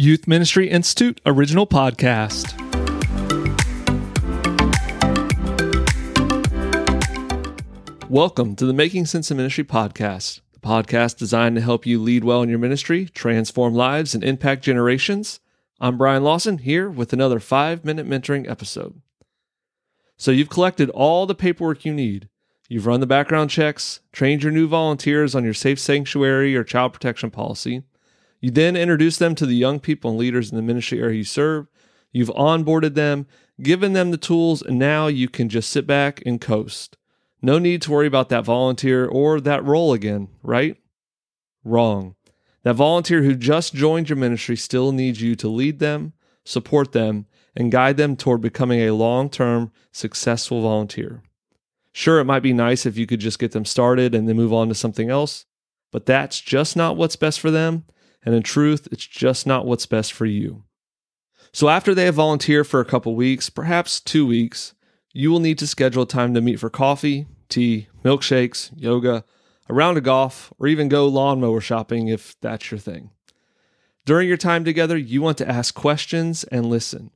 Youth Ministry Institute original podcast. Welcome to the Making Sense of Ministry podcast, the podcast designed to help you lead well in your ministry, transform lives, and impact generations. I'm Brian Lawson here with another five minute mentoring episode. So, you've collected all the paperwork you need. You've run the background checks, trained your new volunteers on your safe sanctuary or child protection policy. You then introduce them to the young people and leaders in the ministry area you serve. You've onboarded them, given them the tools, and now you can just sit back and coast. No need to worry about that volunteer or that role again, right? Wrong. That volunteer who just joined your ministry still needs you to lead them, support them, and guide them toward becoming a long term successful volunteer. Sure, it might be nice if you could just get them started and then move on to something else, but that's just not what's best for them and in truth, it's just not what's best for you. So after they have volunteered for a couple weeks, perhaps two weeks, you will need to schedule time to meet for coffee, tea, milkshakes, yoga, a round of golf, or even go lawnmower shopping if that's your thing. During your time together, you want to ask questions and listen.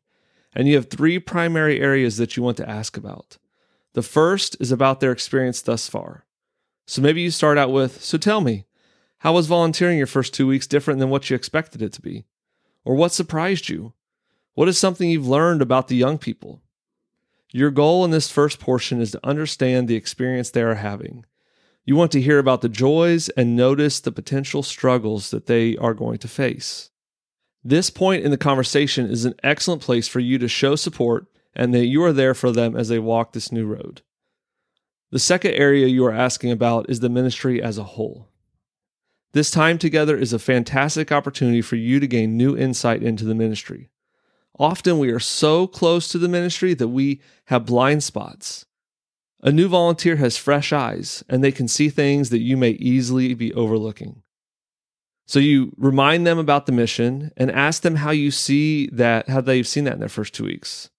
And you have three primary areas that you want to ask about. The first is about their experience thus far. So maybe you start out with So tell me, how was volunteering your first two weeks different than what you expected it to be? Or what surprised you? What is something you've learned about the young people? Your goal in this first portion is to understand the experience they are having. You want to hear about the joys and notice the potential struggles that they are going to face. This point in the conversation is an excellent place for you to show support and that you are there for them as they walk this new road. The second area you are asking about is the ministry as a whole. This time together is a fantastic opportunity for you to gain new insight into the ministry. Often we are so close to the ministry that we have blind spots. A new volunteer has fresh eyes and they can see things that you may easily be overlooking. So you remind them about the mission and ask them how you see that, how they've seen that in their first two weeks.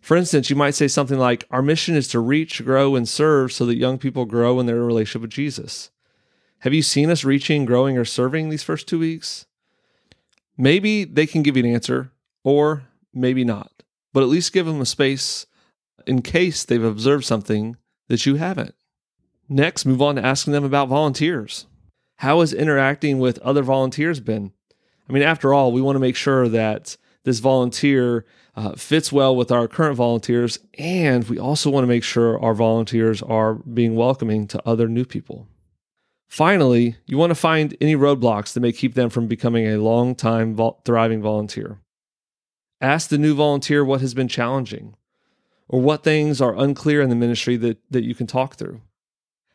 For instance, you might say something like, Our mission is to reach, grow, and serve so that young people grow in their relationship with Jesus. Have you seen us reaching, growing, or serving these first two weeks? Maybe they can give you an answer, or maybe not, but at least give them a space in case they've observed something that you haven't. Next, move on to asking them about volunteers. How has interacting with other volunteers been? I mean, after all, we want to make sure that this volunteer uh, fits well with our current volunteers, and we also want to make sure our volunteers are being welcoming to other new people. Finally, you want to find any roadblocks that may keep them from becoming a long time vol- thriving volunteer. Ask the new volunteer what has been challenging or what things are unclear in the ministry that, that you can talk through.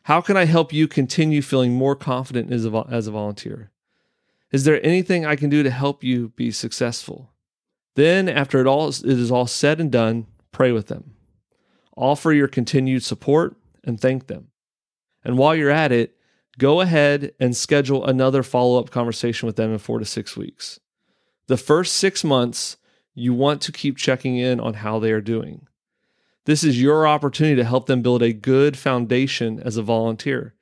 How can I help you continue feeling more confident as a, as a volunteer? Is there anything I can do to help you be successful? Then, after it all it is all said and done, pray with them. Offer your continued support and thank them. And while you're at it, go ahead and schedule another follow up conversation with them in four to six weeks. The first six months, you want to keep checking in on how they are doing. This is your opportunity to help them build a good foundation as a volunteer.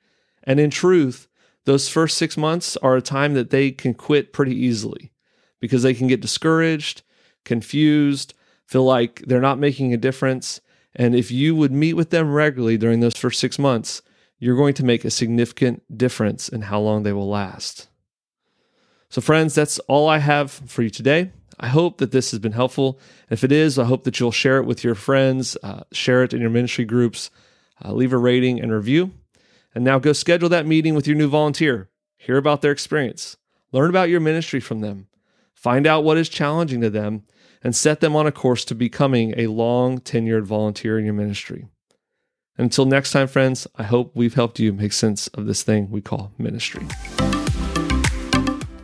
And in truth, those first six months are a time that they can quit pretty easily because they can get discouraged, confused, feel like they're not making a difference. And if you would meet with them regularly during those first six months, you're going to make a significant difference in how long they will last. So, friends, that's all I have for you today. I hope that this has been helpful. If it is, I hope that you'll share it with your friends, uh, share it in your ministry groups, uh, leave a rating and review. And now go schedule that meeting with your new volunteer. Hear about their experience, learn about your ministry from them, find out what is challenging to them, and set them on a course to becoming a long tenured volunteer in your ministry. Until next time, friends, I hope we've helped you make sense of this thing we call ministry.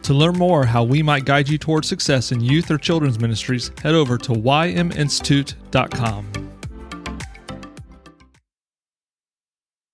To learn more how we might guide you towards success in youth or children's ministries, head over to yminstitute.com.